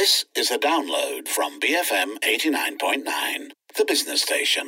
This is a download from BFM 89.9, the business station.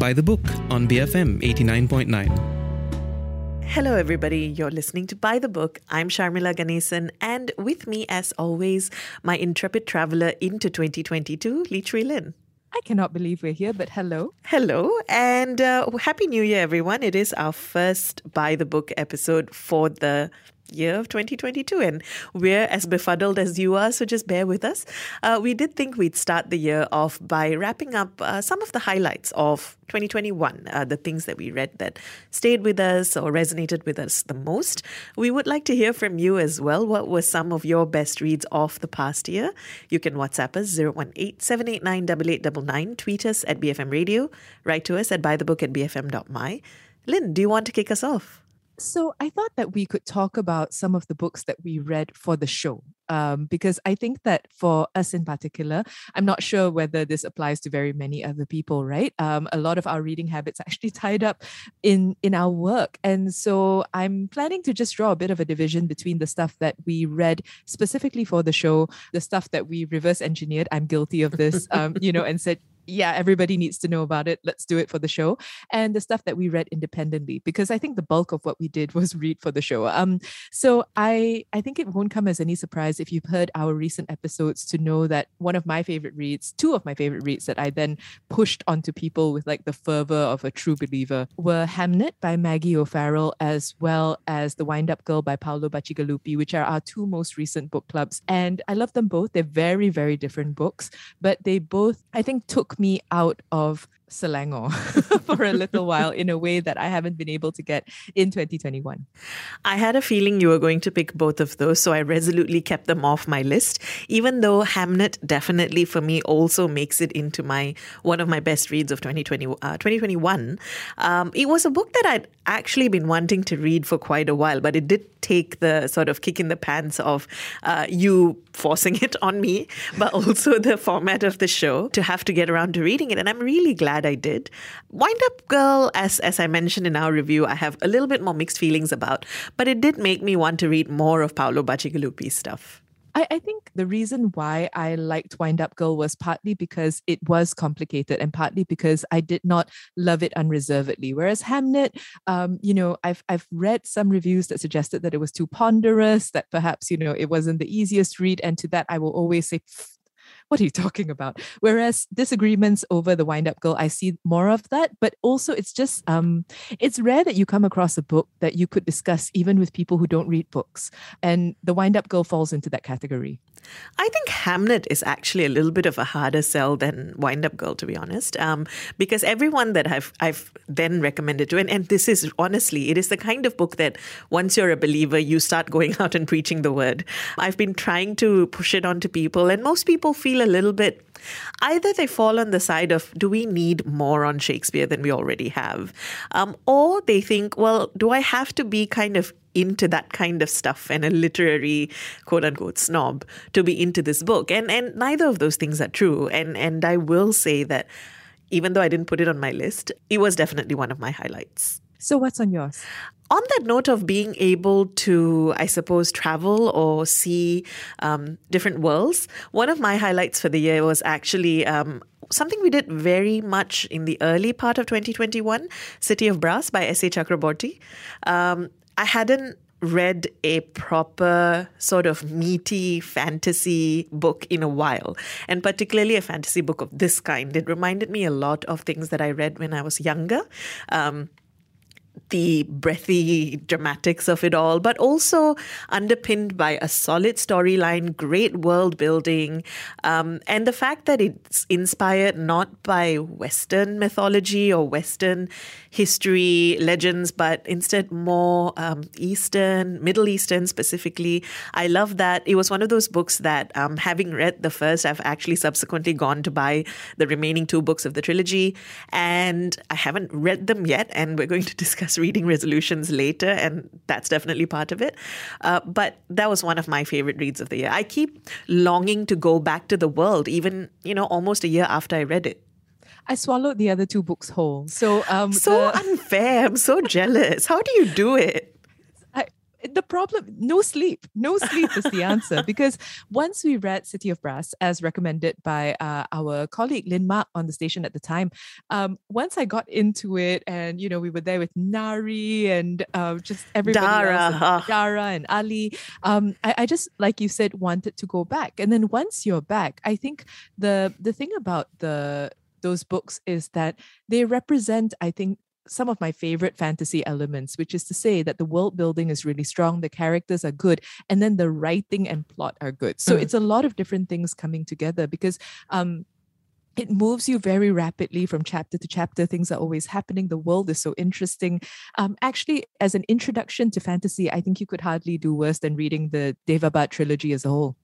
By the book on BFM 89.9. Hello, everybody. You're listening to Buy the Book. I'm Sharmila Ganesan, and with me, as always, my intrepid traveler into 2022, Lee Chui Lin. I cannot believe we're here, but hello. Hello, and uh, Happy New Year, everyone. It is our first Buy the Book episode for the year of 2022 and we're as befuddled as you are so just bear with us. Uh, we did think we'd start the year off by wrapping up uh, some of the highlights of 2021 uh, the things that we read that stayed with us or resonated with us the most. We would like to hear from you as well. What were some of your best reads of the past year? You can whatsapp us 018-789-8899 tweet us at bfm radio. Write to us at buythebook at bfm.my lynn do you want to kick us off so I thought that we could talk about some of the books that we read for the show. Um, because I think that for us in particular, I'm not sure whether this applies to very many other people, right? Um, a lot of our reading habits actually tied up in in our work, and so I'm planning to just draw a bit of a division between the stuff that we read specifically for the show, the stuff that we reverse engineered. I'm guilty of this, um, you know, and said yeah, everybody needs to know about it. Let's do it for the show. And the stuff that we read independently, because I think the bulk of what we did was read for the show. Um, so I I think it won't come as any surprise if you've heard our recent episodes to know that one of my favorite reads, two of my favorite reads that I then pushed onto people with like the fervor of a true believer were Hamnet by Maggie O'Farrell, as well as The Wind Up Girl by Paolo Bacigalupi, which are our two most recent book clubs. And I love them both. They're very, very different books, but they both, I think, took me out of Selangor for a little while in a way that I haven't been able to get in 2021. I had a feeling you were going to pick both of those, so I resolutely kept them off my list. Even though Hamnet definitely for me also makes it into my one of my best reads of 2020, uh, 2021. Um, it was a book that I'd actually been wanting to read for quite a while, but it did take the sort of kick in the pants of uh, you forcing it on me, but also the format of the show to have to get around to reading it. And I'm really glad glad I did. Wind Up Girl, as as I mentioned in our review, I have a little bit more mixed feelings about, but it did make me want to read more of Paolo Bacigalupi's stuff. I, I, think the reason why I liked Wind Up Girl was partly because it was complicated and partly because I did not love it unreservedly. Whereas Hamnet, um, you know, I've I've read some reviews that suggested that it was too ponderous, that perhaps, you know, it wasn't the easiest read. And to that I will always say, what are you talking about? Whereas disagreements over the wind up girl, I see more of that. But also it's just um it's rare that you come across a book that you could discuss even with people who don't read books. And the wind up girl falls into that category. I think Hamnet is actually a little bit of a harder sell than Wind Up Girl, to be honest, um, because everyone that I've I've then recommended to, and, and this is honestly, it is the kind of book that once you're a believer, you start going out and preaching the word. I've been trying to push it onto people, and most people feel a little bit either they fall on the side of do we need more on Shakespeare than we already have, um, or they think, well, do I have to be kind of into that kind of stuff and a literary quote unquote snob to be into this book. And and neither of those things are true. And and I will say that even though I didn't put it on my list, it was definitely one of my highlights. So what's on yours? On that note of being able to, I suppose, travel or see um, different worlds, one of my highlights for the year was actually um, something we did very much in the early part of 2021 City of Brass by S.A. Chakraborty. Um, I hadn't read a proper sort of meaty fantasy book in a while, and particularly a fantasy book of this kind. It reminded me a lot of things that I read when I was younger. Um, the breathy dramatics of it all, but also underpinned by a solid storyline, great world building, um, and the fact that it's inspired not by Western mythology or Western history, legends, but instead more um, Eastern, Middle Eastern specifically. I love that. It was one of those books that, um, having read the first, I've actually subsequently gone to buy the remaining two books of the trilogy, and I haven't read them yet, and we're going to discuss reading resolutions later, and that's definitely part of it. Uh, but that was one of my favorite reads of the year. I keep longing to go back to the world, even you know, almost a year after I read it. I swallowed the other two books whole. So um, so the... unfair. I'm so jealous. How do you do it? The problem no sleep no sleep is the answer because once we read city of brass as recommended by uh, our colleague lynn mark on the station at the time um, once i got into it and you know we were there with Nahri and uh, just everybody Dara, else and ah. dara and ali um, I, I just like you said wanted to go back and then once you're back i think the the thing about the those books is that they represent i think some of my favorite fantasy elements, which is to say that the world building is really strong, the characters are good, and then the writing and plot are good. So Mm. it's a lot of different things coming together because um it moves you very rapidly from chapter to chapter. Things are always happening. The world is so interesting. Um, actually, as an introduction to fantasy, I think you could hardly do worse than reading the Daevabad trilogy as a whole.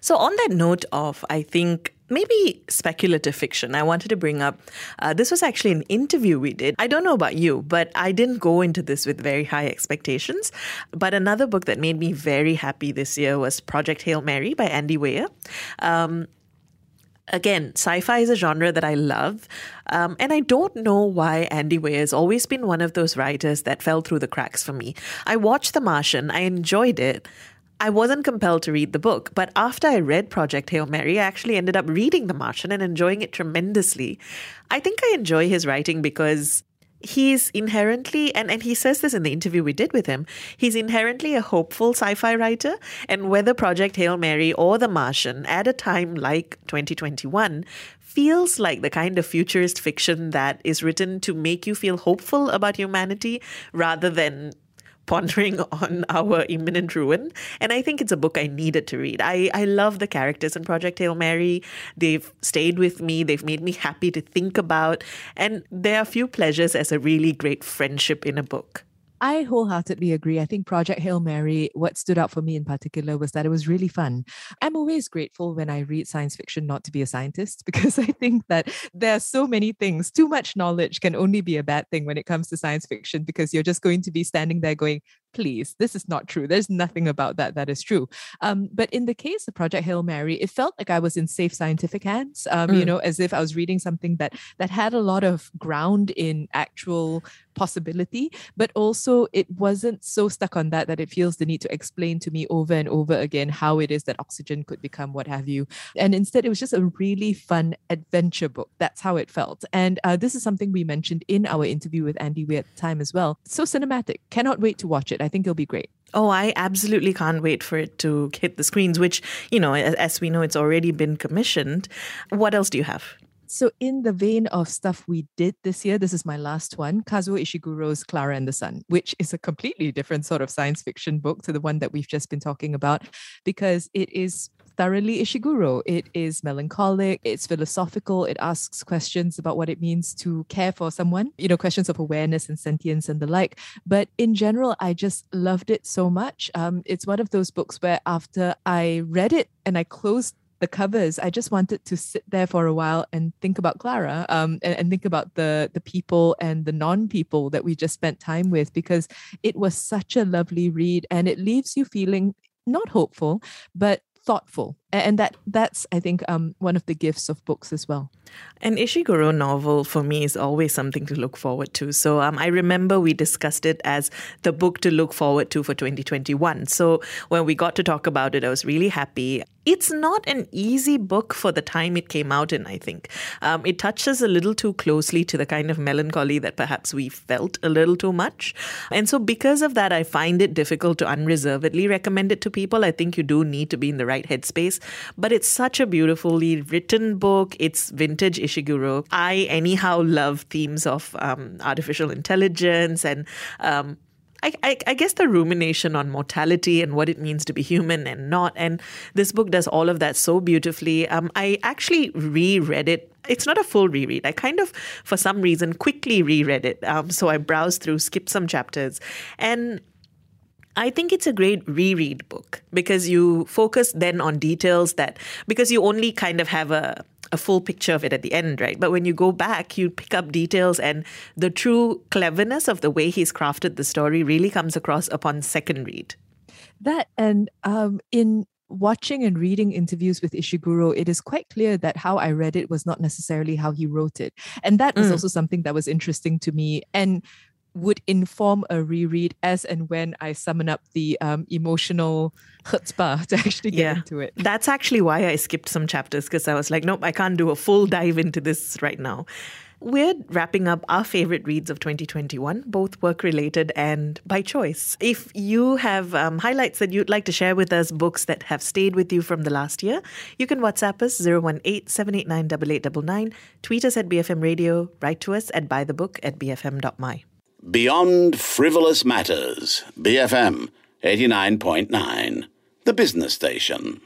So, on that note of, I think, maybe speculative fiction, I wanted to bring up uh, this was actually an interview we did. I don't know about you, but I didn't go into this with very high expectations. But another book that made me very happy this year was Project Hail Mary by Andy Weir. Um, again, sci-fi is a genre that I love, um, and I don't know why Andy Weir has always been one of those writers that fell through the cracks for me. I watched The Martian, I enjoyed it. I wasn't compelled to read the book, but after I read Project Hail Mary, I actually ended up reading The Martian and enjoying it tremendously. I think I enjoy his writing because he's inherently and, and he says this in the interview we did with him he's inherently a hopeful sci-fi writer and whether project hail mary or the martian at a time like 2021 feels like the kind of futurist fiction that is written to make you feel hopeful about humanity rather than pondering on our imminent ruin. And I think it's a book I needed to read. I, I love the characters in Project Hail Mary. They've stayed with me, they've made me happy to think about. And there are few pleasures as a really great friendship in a book. I wholeheartedly agree. I think Project Hail Mary, what stood out for me in particular was that it was really fun. I'm always grateful when I read science fiction not to be a scientist because I think that there are so many things. Too much knowledge can only be a bad thing when it comes to science fiction because you're just going to be standing there going, please, this is not true. There's nothing about that that is true. Um, but in the case of Project Hail Mary, it felt like I was in safe scientific hands, um, you Mm. know, as if I was reading something that that had a lot of ground in actual possibility, but also it wasn't so stuck on that that it feels the need to explain to me over and over again how it is that oxygen could become what have you. And instead, it was just a really fun adventure book. That's how it felt. And uh, this is something we mentioned in our interview with Andy Weir at the time as well. So cinematic. Cannot wait to watch it. I think it'll be great. Oh, I absolutely can't wait for it to hit the screens, which, you know, as, as we know, it's already been commissioned. What else do you have? So, in the vein of stuff we did this year, this is my last one Kazuo Ishiguro's Clara and the Sun, which is a completely different sort of science fiction book to the one that we've just been talking about because it is thoroughly Ishiguro. It is melancholic, it's philosophical, it asks questions about what it means to care for someone, you know, questions of awareness and sentience and the like. But in general, I just loved it so much. Um, it's one of those books where after I read it and I closed the covers, I just wanted to sit there for a while and think about Clara, um, and, and think about the the people and the non-people that we just spent time with because it was such a lovely read and it leaves you feeling not hopeful, but thoughtful. And that that's I think um one of the gifts of books as well. An Ishiguro novel for me is always something to look forward to. So um, I remember we discussed it as the book to look forward to for 2021. So when we got to talk about it, I was really happy. It's not an easy book for the time it came out in, I think. Um, it touches a little too closely to the kind of melancholy that perhaps we felt a little too much. And so because of that, I find it difficult to unreservedly recommend it to people. I think you do need to be in the right headspace. But it's such a beautifully written book. It's vintage Ishiguro. I anyhow love themes of um, artificial intelligence and um, I, I, I guess the rumination on mortality and what it means to be human and not. And this book does all of that so beautifully. Um, I actually reread it. It's not a full reread. I kind of, for some reason, quickly reread it. Um, so I browsed through, skipped some chapters, and I think it's a great reread book because you focus then on details that because you only kind of have a a full picture of it at the end, right? But when you go back, you pick up details and the true cleverness of the way he's crafted the story really comes across upon second read. That and um in watching and reading interviews with Ishiguro, it is quite clear that how I read it was not necessarily how he wrote it. And that was Mm. also something that was interesting to me. And would inform a reread as and when I summon up the um, emotional chutzpah to actually get Yeah. into it. That's actually why I skipped some chapters because I was like, nope, I can't do a full dive into this right now. We're wrapping up our favorite reads of 2021, both work related and by choice. If you have um, highlights that you'd like to share with us, books that have stayed with you from the last year, you can WhatsApp us 018 789 8899, tweet us at BFM Radio, write to us at buythebook at bfm.my. Beyond Frivolous Matters, BFM 89.9, the business station.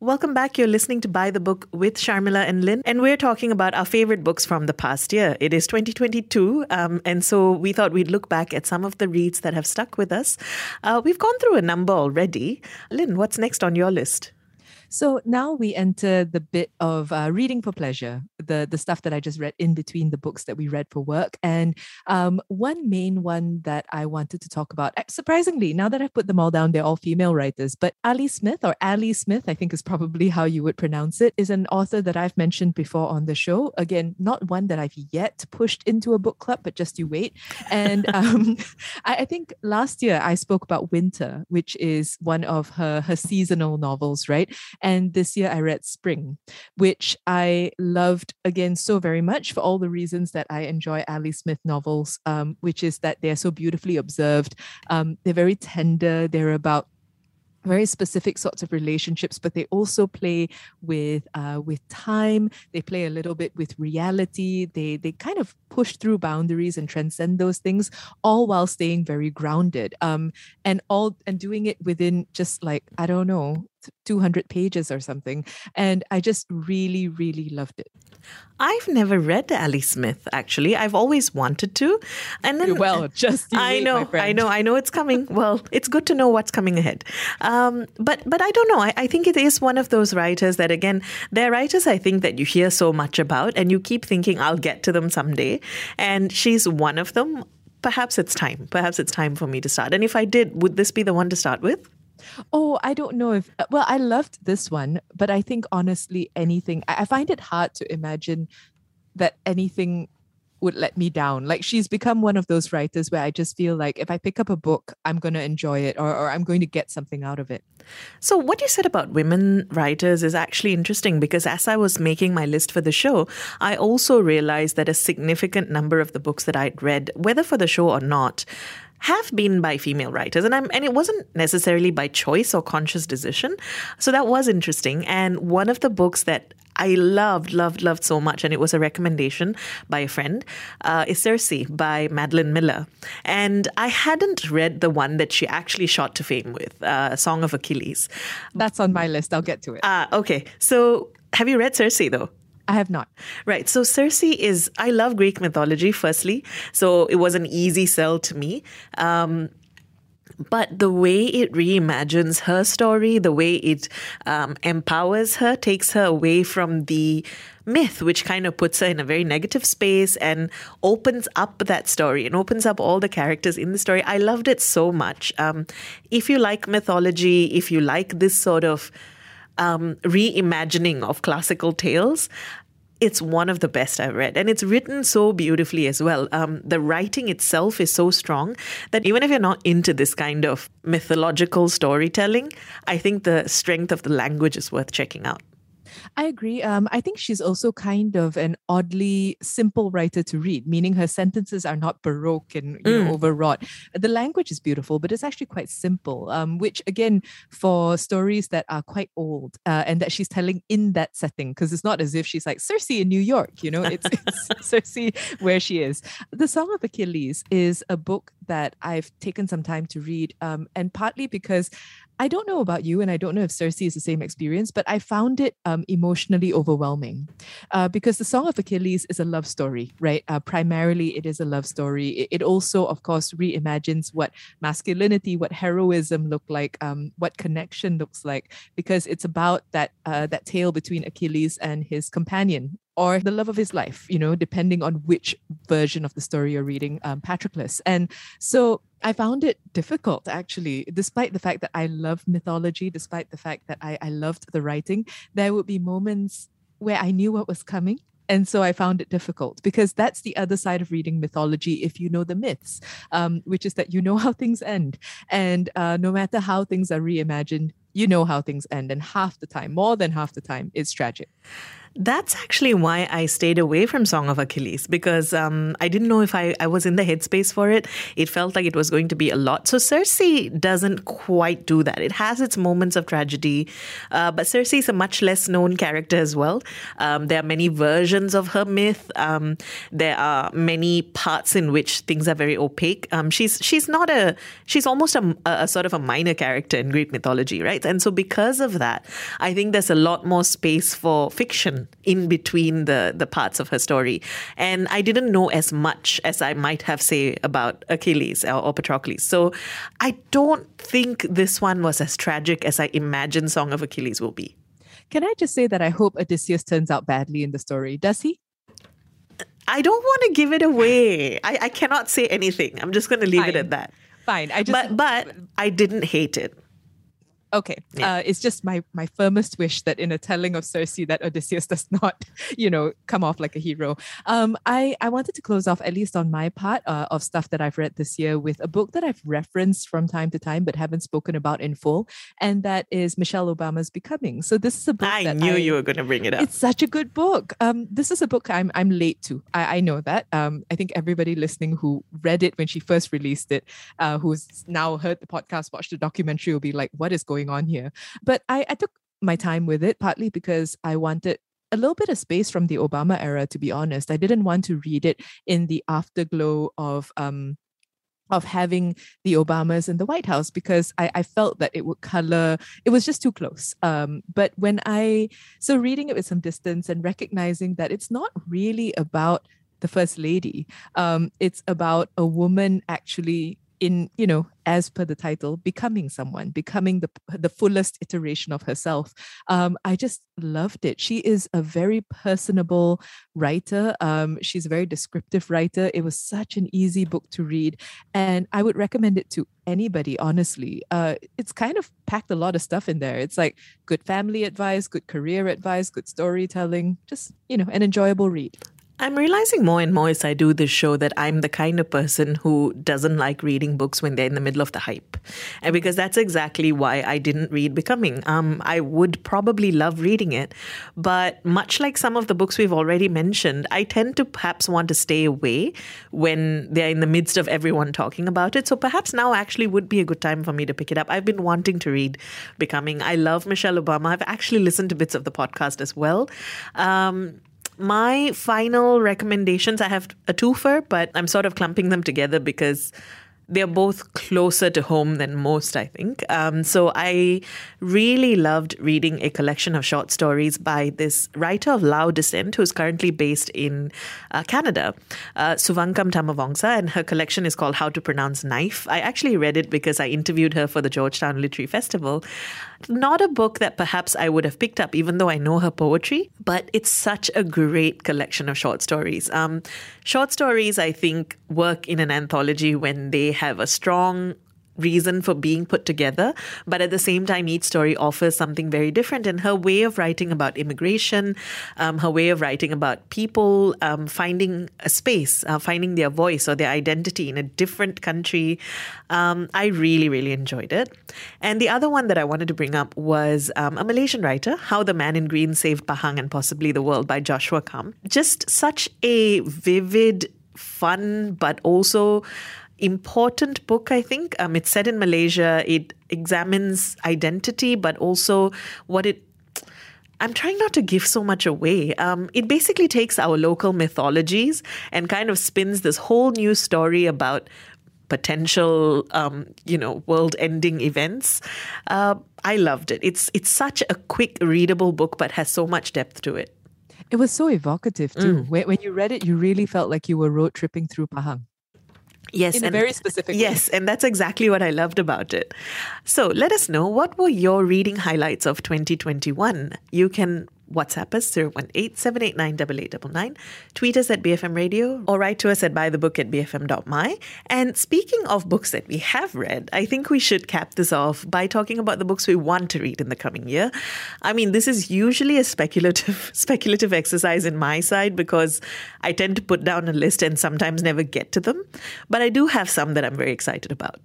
Welcome back. You're listening to Buy the Book with Sharmila and Lynn, and we're talking about our favorite books from the past year. It is 2022, um, and so we thought we'd look back at some of the reads that have stuck with us. Uh, we've gone through a number already. Lynn, what's next on your list? So now we enter the bit of uh, reading for pleasure, the the stuff that I just read in between the books that we read for work. And um, one main one that I wanted to talk about, uh, surprisingly, now that I've put them all down, they're all female writers. But Ali Smith, or Ali Smith, I think is probably how you would pronounce it, is an author that I've mentioned before on the show. Again, not one that I've yet pushed into a book club, but just you wait. And um, I, I think last year I spoke about Winter, which is one of her her seasonal novels, right? And this year I read Spring, which I loved again so very much for all the reasons that I enjoy Ali Smith novels, um, which is that they're so beautifully observed. Um, they're very tender. They're about very specific sorts of relationships, but they also play with uh, with time. They play a little bit with reality. They they kind of push through boundaries and transcend those things, all while staying very grounded. Um, and all and doing it within just like I don't know, two hundred pages or something. And I just really really loved it. I've never read Ali Smith, actually. I've always wanted to. And then Well, just I wait, know, I know, I know it's coming. Well, it's good to know what's coming ahead. Um, but but I don't know. I, I think it is one of those writers that again, they're writers I think that you hear so much about and you keep thinking I'll get to them someday. And she's one of them. Perhaps it's time. Perhaps it's time for me to start. And if I did, would this be the one to start with? Oh, I don't know if, uh, well, I loved this one, but I think honestly, anything, I find it hard to imagine that anything would let me down. Like she's become one of those writers where I just feel like if I pick up a book, I'm going to enjoy it or, or I'm going to get something out of it. So, what you said about women writers is actually interesting because as I was making my list for the show, I also realized that a significant number of the books that I'd read, whether for the show or not, have been by female writers and I'm and it wasn't necessarily by choice or conscious decision so that was interesting and one of the books that I loved, loved, loved so much, and it was a recommendation by a friend, uh, is Circe by Madeline Miller. And I hadn't read the one that she actually shot to fame with, uh, Song of Achilles. That's on my list. I'll get to it. Ah, okay. So have you read Circe though? I have not. Right. So Circe is, I love Greek mythology, firstly. So it was an easy sell to me. Um, but the way it reimagines her story, the way it um, empowers her, takes her away from the myth, which kind of puts her in a very negative space and opens up that story and opens up all the characters in the story. I loved it so much. Um, if you like mythology, if you like this sort of um, reimagining of classical tales, it's one of the best I've read. And it's written so beautifully as well. Um, the writing itself is so strong that even if you're not into this kind of mythological storytelling, I think the strength of the language is worth checking out. I agree. Um, I think she's also kind of an oddly simple writer to read, meaning her sentences are not baroque and you know, overwrought. The language is beautiful, but it's actually quite simple. Um, which again, for stories that are quite old uh, and that she's telling in that setting, because it's not as if she's like Circe in New York. You know, it's, it's Circe where she is. The Song of Achilles is a book that I've taken some time to read, um, and partly because I don't know about you, and I don't know if Circe is the same experience, but I found it um, emotionally overwhelming uh, because the Song of Achilles is a love story, right? Uh, primarily, it is a love story. It, it also, of course, reimagines what masculinity, what heroism look like, um, what connection looks like, because it's about that uh, that tale between Achilles and his companion or the love of his life, you know, depending on which version of the story you're reading, um, Patroclus. And so I found it difficult, actually, despite the fact that I love mythology, despite the fact that I, I loved the writing, there would be moments where I knew what was coming. And so I found it difficult because that's the other side of reading mythology if you know the myths, um, which is that you know how things end. And uh, no matter how things are reimagined, you know how things end. And half the time, more than half the time, it's tragic. That's actually why I stayed away from Song of Achilles because um, I didn't know if I, I was in the headspace for it. It felt like it was going to be a lot. So Circe doesn't quite do that. It has its moments of tragedy, uh, but Circe is a much less known character as well. Um, there are many versions of her myth. Um, there are many parts in which things are very opaque. Um, she's she's not a she's almost a, a sort of a minor character in Greek mythology, right? And so because of that, I think there's a lot more space for fiction in between the, the parts of her story. And I didn't know as much as I might have, say, about Achilles or, or Patroclus. So I don't think this one was as tragic as I imagine Song of Achilles will be. Can I just say that I hope Odysseus turns out badly in the story? Does he? I don't want to give it away. I, I cannot say anything. I'm just going to leave Fine. it at that. Fine. I just But but I didn't hate it. Okay. Yeah. Uh, it's just my my firmest wish that in a telling of Circe that Odysseus does not, you know, come off like a hero. Um, I I wanted to close off at least on my part uh, of stuff that I've read this year with a book that I've referenced from time to time but haven't spoken about in full, and that is Michelle Obama's Becoming. So this is a book I knew I, you were going to bring it up. It's such a good book. Um, this is a book I'm I'm late to. I, I know that. Um, I think everybody listening who read it when she first released it, uh, who's now heard the podcast, watched the documentary, will be like, "What is going on here?" But I, I took my time with it partly because I wanted a little bit of space from the Obama era. To be honest, I didn't want to read it in the afterglow of um of having the Obamas in the White House because I, I felt that it would color, it was just too close. Um, but when I, so reading it with some distance and recognizing that it's not really about the First Lady, um, it's about a woman actually in you know as per the title becoming someone becoming the the fullest iteration of herself. Um i just loved it. She is a very personable writer. Um she's a very descriptive writer. It was such an easy book to read and i would recommend it to anybody honestly. Uh it's kind of packed a lot of stuff in there. It's like good family advice good career advice good storytelling just you know an enjoyable read I'm realizing more and more as I do this show that I'm the kind of person who doesn't like reading books when they're in the middle of the hype. And because that's exactly why I didn't read Becoming. Um, I would probably love reading it, but much like some of the books we've already mentioned, I tend to perhaps want to stay away when they're in the midst of everyone talking about it. So perhaps now actually would be a good time for me to pick it up. I've been wanting to read Becoming. I love Michelle Obama. I've actually listened to bits of the podcast as well. Um, my final recommendations, I have a twofer, but I'm sort of clumping them together because they're both closer to home than most, I think. Um, so I really loved reading a collection of short stories by this writer of Lao descent who's currently based in uh, Canada, uh, Souvankham Thammavongsa, and her collection is called How to Pronounce Knife. I actually read it because I interviewed her for the George Town Literary Festival. Not a book that perhaps I would have picked up, even though I know her poetry, but it's such a great collection of short stories. Um, short stories, I think, work in an anthology when they have a strong reason for being put together, but at the same time, each story offers something very different. And her way of writing about immigration, um, her way of writing about people um, finding a space, uh, finding their voice or their identity in a different country, um, I really, really enjoyed it. And the other one that I wanted to bring up was um, a Malaysian writer, How the Man in Green Saved Pahang and Possibly the World by Joshua Kam. Just such a vivid, fun, but also important book, I think. Um, it's set in Malaysia. It examines identity, but also what it I'm trying not to give so much away. Um, it basically takes our local mythologies and kind of spins this whole new story about potential, um, you know, world-ending events. Uh, I loved it. It's it's such a quick, readable book, but has so much depth to it. It was so evocative too. When, when you read it, you really felt like you were road tripping through Pahang. Yes, in a and- very specific way. Yes, and that's exactly what I loved about it. So let us know what were your reading highlights of 2021. You can WhatsApp us 018 789 tweet us at BFM Radio, or write to us at buythebook at bfm.my. And speaking of books that we have read, I think we should cap this off by talking about the books we want to read in the coming year. I mean, this is usually a speculative speculative exercise in my side because I tend to put down a list and sometimes never get to them. But I do have some that I'm very excited about.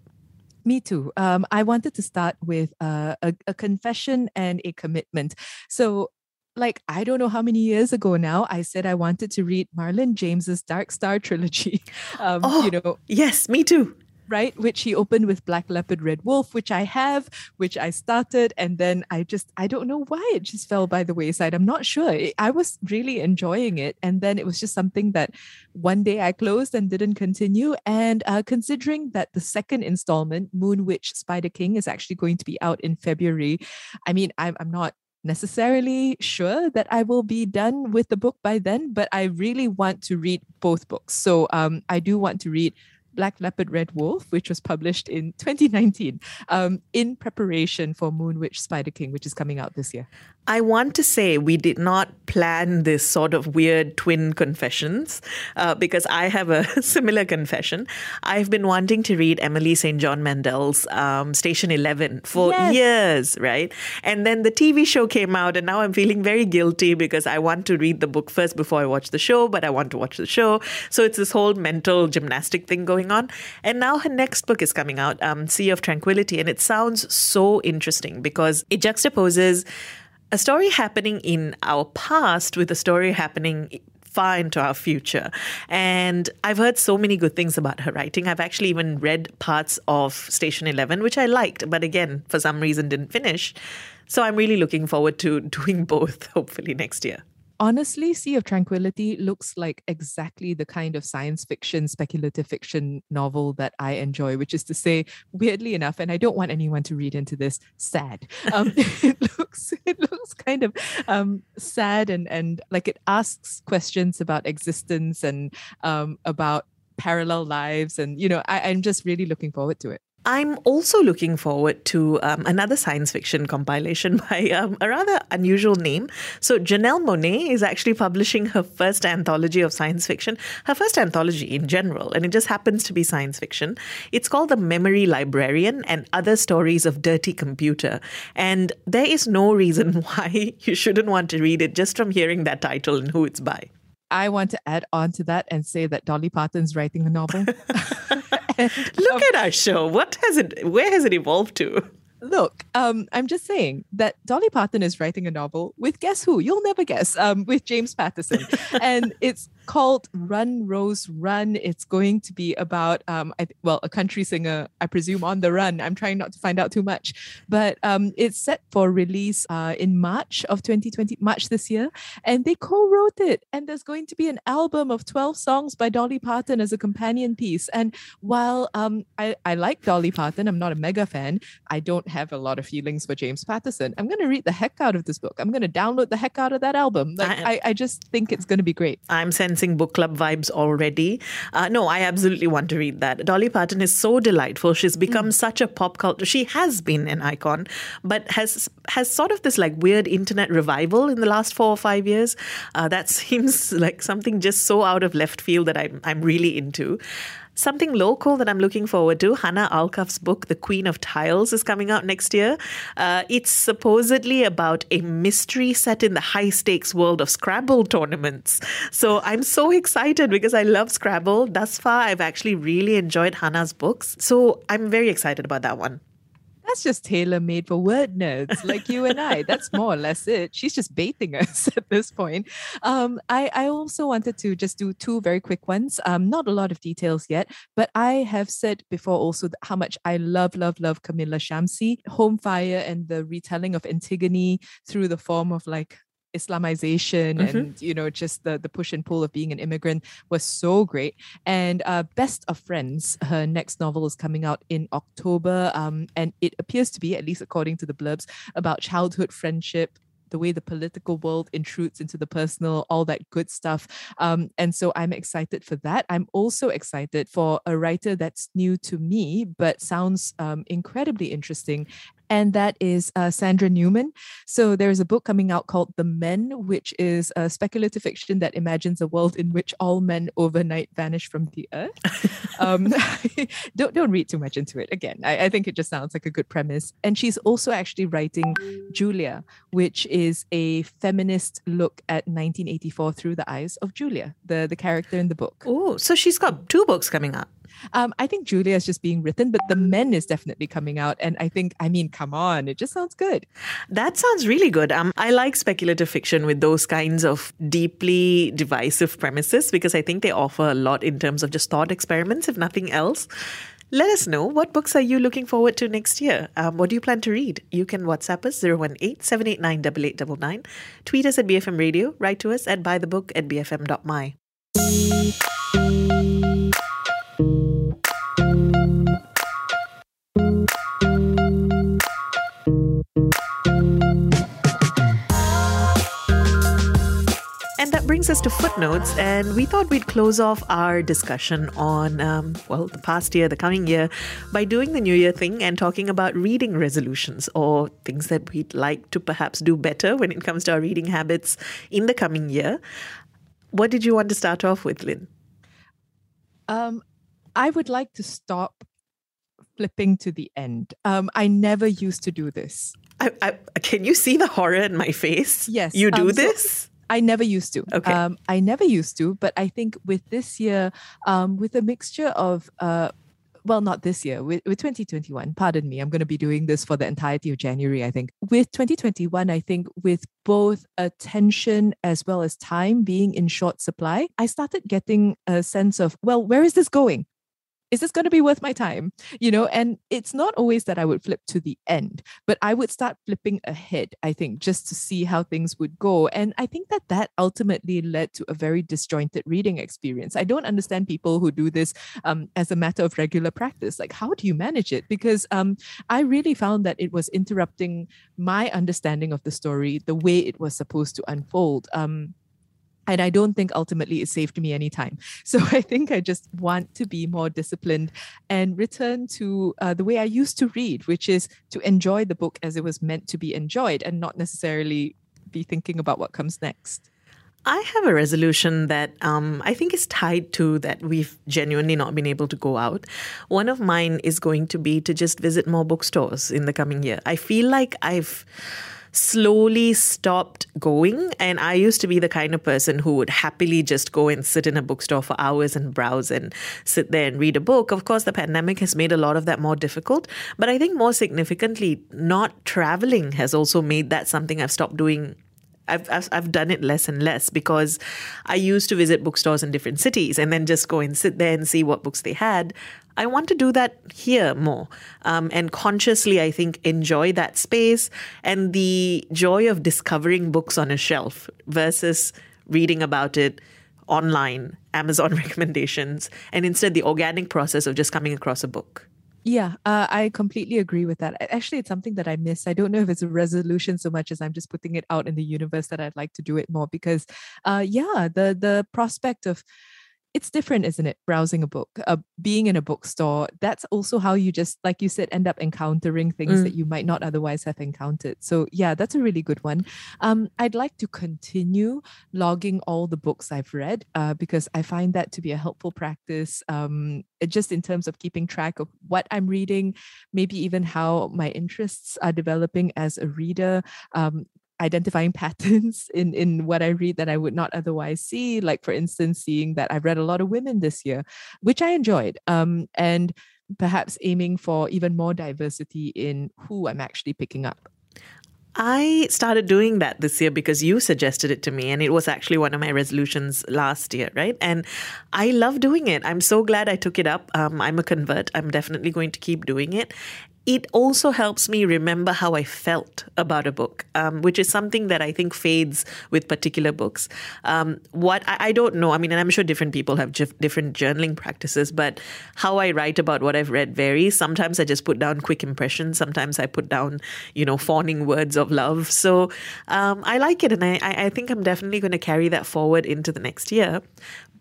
Me too. Um, I wanted to start with uh, a, a confession and a commitment. So like I don't know how many years ago now, I said I wanted to read Marlon James's Dark Star trilogy. Um, oh, you know, yes, me too right? Which he opened with Black Leopard Red Wolf, which I have, which I started. And then I just, I don't know why it just fell by the wayside. I'm not sure. I was really enjoying it. And then it was just something that one day I closed and didn't continue. And uh, considering that the second installment, Moon Witch Spider King, is actually going to be out in February, I mean, I'm, I'm not necessarily sure that I will be done with the book by then, but I really want to read both books. So um, I do want to read Black Leopard Red Wolf, which was published in 2019 um, in preparation for Moon Witch Spider King, which is coming out this year. I want to say we did not plan this sort of weird twin confessions uh, because I have a similar confession. I've been wanting to read Emily St. John Mandel's um, Station 11 for yes. years, right? And then the TV show came out, and now I'm feeling very guilty because I want to read the book first before I watch the show, but I want to watch the show. So it's this whole mental gymnastic thing going on. And now her next book is coming out, um, Sea of Tranquility, and it sounds so interesting because it juxtaposes a story happening in our past with a story happening far into our future. And I've heard so many good things about her writing. I've actually even read parts of Station 11, which I liked, but again, for some reason didn't finish. So I'm really looking forward to doing both, hopefully, next year honestly, Sea of Tranquility looks like exactly the kind of science fiction, speculative fiction novel that I enjoy, which is to say, weirdly enough, and I don't want anyone to read into this, sad. Um, it looks it looks kind of um, sad and and like it asks questions about existence and um, about parallel lives, and you know, I, I'm just really looking forward to it. I'm also looking forward to um, another science fiction compilation by um, a rather unusual name. So, Janelle Monáe is actually publishing her first anthology of science fiction, her first anthology in general, and it just happens to be science fiction. It's called The Memory Librarian and Other Stories of Dirty Computer. And there is no reason why you shouldn't want to read it just from hearing that title and who it's by. I want to add on to that and say that Dolly Parton's writing a novel. Look um, at our show. What has it? Where has it evolved to? Look, um, I'm just saying that Dolly Parton is writing a novel with guess who? You'll never guess. Um, with James Patterson, and it's called Run Rose Run. It's going to be about um, I, well, a country singer, I presume, on the run. I'm trying not to find out too much, but um, it's set for release uh, in March of 2020, March this year, and they co-wrote it. And there's going to be an album of 12 songs by Dolly Parton as a companion piece. And while um, I, I like Dolly Parton, I'm not a mega fan. I don't have a lot of feelings for James Patterson. I'm going to read the heck out of this book. I'm going to download the heck out of that album. Like I, I, I just think it's going to be great. I'm sensing book club vibes already. Uh, no, I absolutely want to read that. Dolly Parton is so delightful. She's become mm. such a pop culture. She has been an icon, but has has sort of this like weird internet revival in the last four or five years. Uh, that seems like something just so out of left field that I'm I'm really into. Something local that I'm looking forward to Hanna Alkaf's book, The Queen of Tiles, is coming out next year. Uh, it's supposedly about a mystery set in the high stakes world of Scrabble tournaments. So I'm so excited because I love Scrabble. Thus far, I've actually really enjoyed Hanna's books. So I'm very excited about that one that's just tailor made for word nerds like you and I. That's more or less it. She's just baiting us at this point. Um, I, I also wanted to just do two very quick ones. Um, not a lot of details yet, but I have said before also how much I love, love, love Kamila Shamsie, Home Fire, and the retelling of Antigone through the form of like Islamization mm-hmm. and you know just the the push and pull of being an immigrant was so great. And uh, Best of Friends, her next novel is coming out in October, um, and it appears to be, at least according to the blurbs, about childhood friendship, the way the political world intrudes into the personal, all that good stuff. Um, and so I'm excited for that. I'm also excited for a writer that's new to me, but sounds um, incredibly interesting. And that is uh, Sandra Newman. So there's a book coming out called The Men, which is a speculative fiction that imagines a world in which all men overnight vanish from the earth. um, don't don't read too much into it. Again, I, I think it just sounds like a good premise. And she's also actually writing Julia, which is a feminist look at 1984 through the eyes of Julia, the the character in the book. Oh, so she's got two books coming out. Um, I think Julia is just being written, but The Men is definitely coming out. And I think, I mean, come on, it just sounds good. That sounds really good. Um, I like speculative fiction with those kinds of deeply divisive premises because I think they offer a lot in terms of just thought experiments, if nothing else. Let us know what books are you looking forward to next year. Um, what do you plan to read? You can WhatsApp us 018 789 8899, tweet us at BFM Radio, write to us at buythebook at bfm.my. brings us to footnotes. And we thought we'd close off our discussion on, um, well, the past year, the coming year, by doing the New Year thing and talking about reading resolutions or things that we'd like to perhaps do better when it comes to our reading habits in the coming year. What did you want to start off with, Lynn? Um, I would like to stop flipping to the end. Um, I never used to do this. I, I, can you see the horror in my face? Yes. You do um, so- this? I never used to. Okay. Um, I never used to, but I think with this year, um, with a mixture of, uh, well, not this year, with, with 2021, pardon me, I'm going to be doing this for the entirety of January, I think. With 2021, I think with both attention as well as time being in short supply, I started getting a sense of, well, where is this going? Is this going to be worth my time? You know, and it's not always that I would flip to the end, but I would start flipping ahead, I think, just to see how things would go. And I think that that ultimately led to a very disjointed reading experience. I don't understand people who do this um, as a matter of regular practice. Like, how do you manage it? Because um, I really found that it was interrupting my understanding of the story, the way it was supposed to unfold. Um, and I don't think ultimately it saved me any time. So I think I just want to be more disciplined and return to uh, the way I used to read, which is to enjoy the book as it was meant to be enjoyed and not necessarily be thinking about what comes next. I have a resolution that um, I think is tied to that we've genuinely not been able to go out. One of mine is going to be to just visit more bookstores in the coming year. I feel like I've slowly stopped going. And I used to be the kind of person who would happily just go and sit in a bookstore for hours and browse and sit there and read a book. Of course, the pandemic has made a lot of that more difficult. But I think more significantly, not traveling has also made that something I've stopped doing I've, I've, done it less and less because I used to visit bookstores in different cities and then just go and sit there and see what books they had. I want to do that here more um, and consciously, I think, enjoy that space and the joy of discovering books on a shelf versus reading about it online, Amazon recommendations, and instead the organic process of just coming across a book. Yeah, uh, I completely agree with that. Actually, it's something that I miss. I don't know if it's a resolution so much as I'm just putting it out in the universe that I'd like to do it more because, uh, yeah, the the prospect of it's different, isn't it? Browsing a book, uh, being in a bookstore. That's also how you just, like you said, end up encountering things Mm. that you might not otherwise have encountered. So, yeah, that's a really good one. Um, I'd like to continue logging all the books I've read uh, because I find that to be a helpful practice. Um, just in terms of keeping track of what I'm reading, maybe even how my interests are developing as a reader. Um, identifying patterns in in what I read that I would not otherwise see. Like for instance, seeing that I've read a lot of women this year, which I enjoyed. Um, and perhaps aiming for even more diversity in who I'm actually picking up. I started doing that this year because you suggested it to me, and it was actually one of my resolutions last year, right? And I love doing it. I'm so glad I took it up. Um, I'm a convert. I'm definitely going to keep doing it. It also helps me remember how I felt about a book, um, which is something that I think fades with particular books. Um, what I, I don't know, I mean, and I'm sure different people have different journaling practices, but how I write about what I've read varies. Sometimes I just put down quick impressions. Sometimes I put down, you know, fawning words of love. So um, I like it, and I I think I'm definitely going to carry that forward into the next year.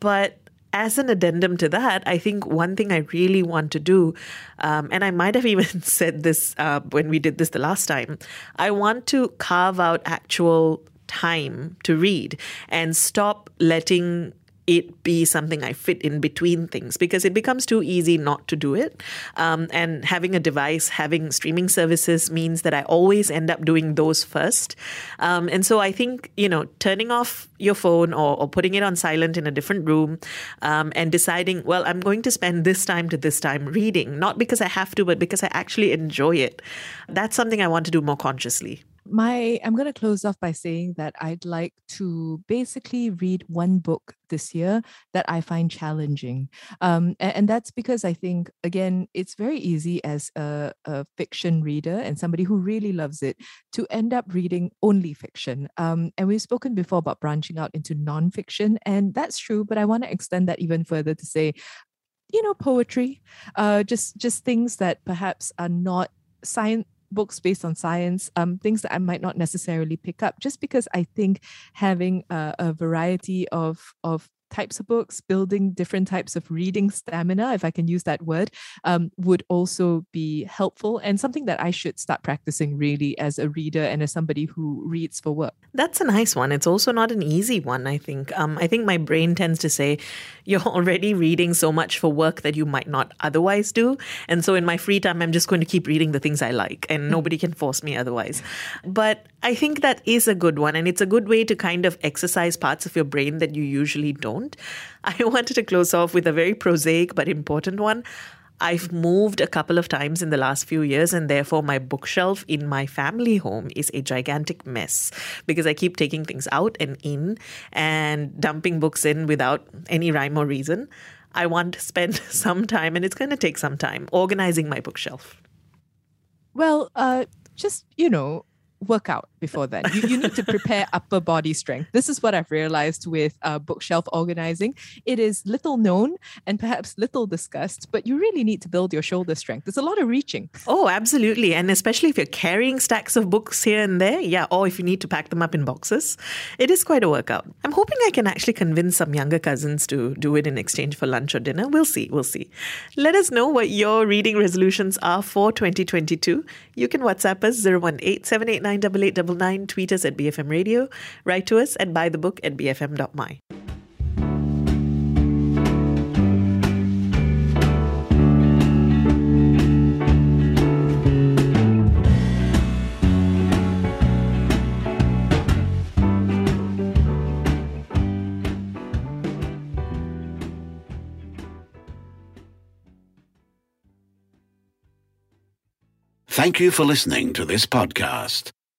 But as an addendum to that, I think one thing I really want to do, um, and I might have even said this uh, when we did this the last time, I want to carve out actual time to read and stop letting it be something I fit in between things because it becomes too easy not to do it. Um, and having a device, having streaming services means that I always end up doing those first. Um, and so I think, you know, turning off your phone or, or putting it on silent in a different room um, and deciding, well, I'm going to spend this time to this time reading, not because I have to, but because I actually enjoy it. That's something I want to do more consciously my i'm going to close off by saying that i'd like to basically read one book this year that i find challenging. Um, and, and, that's because i think again it's very easy as a, a, fiction reader and somebody who really loves it to end up reading only fiction. Um, and we've spoken before about branching out into nonfiction and that's true but i want to extend that even further to say you know poetry uh, just just things that perhaps are not science books based on science, um, things that I might not necessarily pick up, just because I think having a, a variety of of types of books, building different types of reading stamina, if I can use that word, um, would also be helpful and something that I should start practicing really as a reader and as somebody who reads for work. That's a nice one. It's also not an easy one, I think. Um, I think my brain tends to say, you're already reading so much for work that you might not otherwise do. And so in my free time, I'm just going to keep reading the things I like, and nobody can force me otherwise. But I think that is a good one. And it's a good way to kind of exercise parts of your brain that you usually don't. I wanted to close off with a very prosaic but important one. I've moved a couple of times in the last few years, and therefore my bookshelf in my family home is a gigantic mess because I keep taking things out and in and dumping books in without any rhyme or reason. I want to spend some time, and it's going to take some time, organizing my bookshelf. Well, uh, just, you know, work out before then. You, you need to prepare upper body strength. This is what I've realized with uh, bookshelf organizing. It is little known and perhaps little discussed, but you really need to build your shoulder strength. There's a lot of reaching. Oh, absolutely. And especially if you're carrying stacks of books here and there, yeah, or if you need to pack them up in boxes, it is quite a workout. I'm hoping I can actually convince some younger cousins to do it in exchange for lunch or dinner. We'll see. We'll see. Let us know what your reading resolutions are for 2022. You can WhatsApp us 018 789 nine. Tweet us at BFM Radio. Write to us at bythebook at bfm.my. Thank you for listening to this podcast.